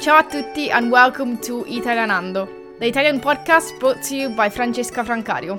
Ciao a tutti and welcome to Italianando, the Italian podcast brought to you by Francesca Francario.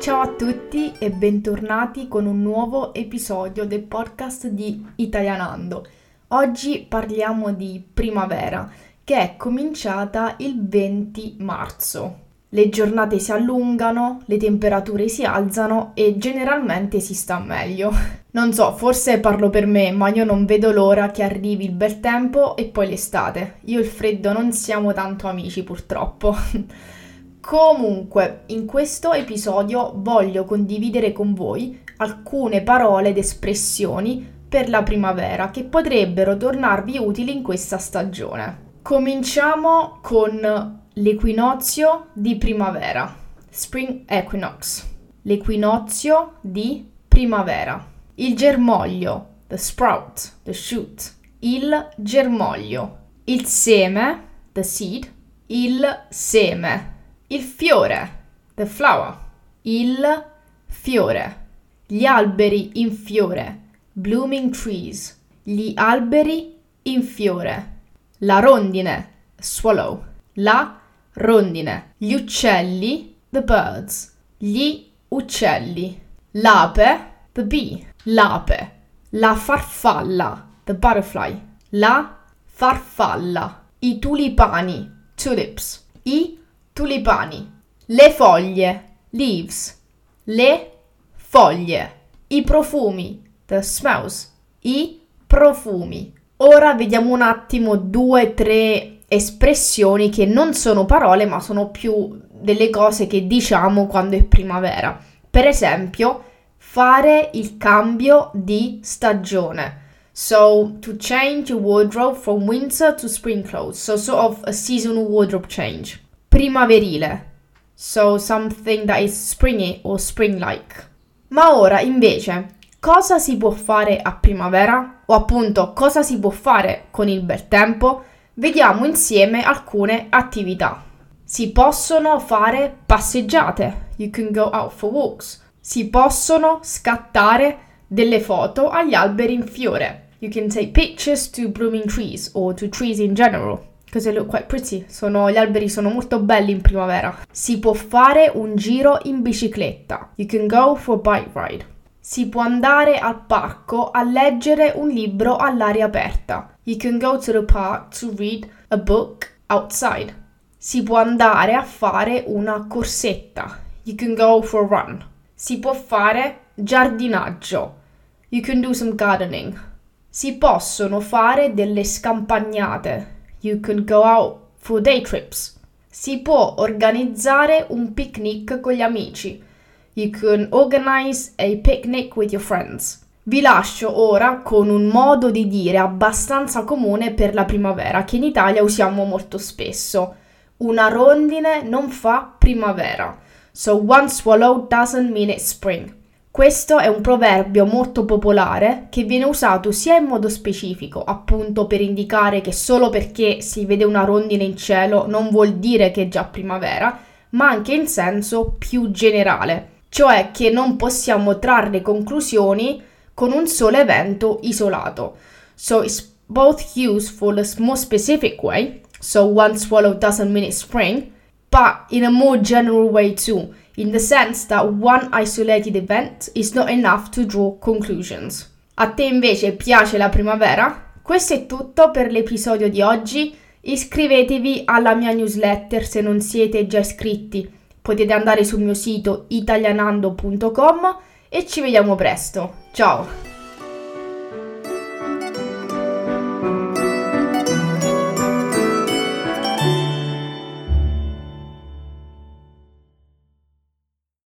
Ciao a tutti e bentornati con un nuovo episodio del podcast di Italianando. Oggi parliamo di primavera che è cominciata il 20 marzo. Le giornate si allungano, le temperature si alzano e generalmente si sta meglio. Non so, forse parlo per me, ma io non vedo l'ora che arrivi il bel tempo e poi l'estate. Io e il freddo non siamo tanto amici purtroppo. Comunque, in questo episodio voglio condividere con voi alcune parole ed espressioni per la primavera che potrebbero tornarvi utili in questa stagione. Cominciamo con l'equinozio di primavera, spring equinox, l'equinozio di primavera, il germoglio, the sprout, the shoot, il germoglio, il seme, the seed, il seme, il fiore, the flower, il fiore, gli alberi in fiore, blooming trees, gli alberi in fiore, la rondine, swallow, la rondine, gli uccelli, the birds, gli uccelli, l'ape, the bee, l'ape, la farfalla, the butterfly, la farfalla, i tulipani, tulips, i tulipani, le foglie, leaves, le foglie, i profumi, the smells, i profumi. Ora vediamo un attimo due, tre espressioni che non sono parole ma sono più delle cose che diciamo quando è primavera. Per esempio, fare il cambio di stagione. So, to change your wardrobe from winter to spring clothes. So, sort of a seasonal wardrobe change. Primaverile. So, something that is springy or spring-like. Ma ora, invece, cosa si può fare a primavera? O appunto, cosa si può fare con il bel tempo? Vediamo insieme alcune attività. Si possono fare passeggiate, you can go out for walks. Si possono scattare delle foto agli alberi in fiore. You can take pictures to blooming trees or to trees in general. Because they look quite pretty. Sono, gli alberi sono molto belli in primavera. Si può fare un giro in bicicletta. You can go for a bike ride. Si può andare al parco a leggere un libro all'aria aperta. You can go to the park to read a book outside. Si può andare a fare una corsetta. You can go for a run. Si può fare giardinaggio. You can do some gardening. Si possono fare delle scampagnate. You can go out for day trips. Si può organizzare un picnic con gli amici. You can organize a picnic with your friends. Vi lascio ora con un modo di dire abbastanza comune per la primavera che in Italia usiamo molto spesso. Una rondine non fa primavera. So one swallow doesn't mean it's spring. Questo è un proverbio molto popolare che viene usato sia in modo specifico, appunto per indicare che solo perché si vede una rondine in cielo non vuol dire che è già primavera, ma anche in senso più generale, cioè che non possiamo trarre conclusioni con un solo evento isolato. So it's both used for a more specific way, so one swallow doesn't mean it's spring, but in a more general way too, in the sense that one isolated event is not enough to draw conclusions. A te invece piace la primavera? Questo è tutto per l'episodio di oggi. Iscrivetevi alla mia newsletter se non siete già iscritti. Potete andare sul mio sito italianando.com e ci vediamo presto. Ciao!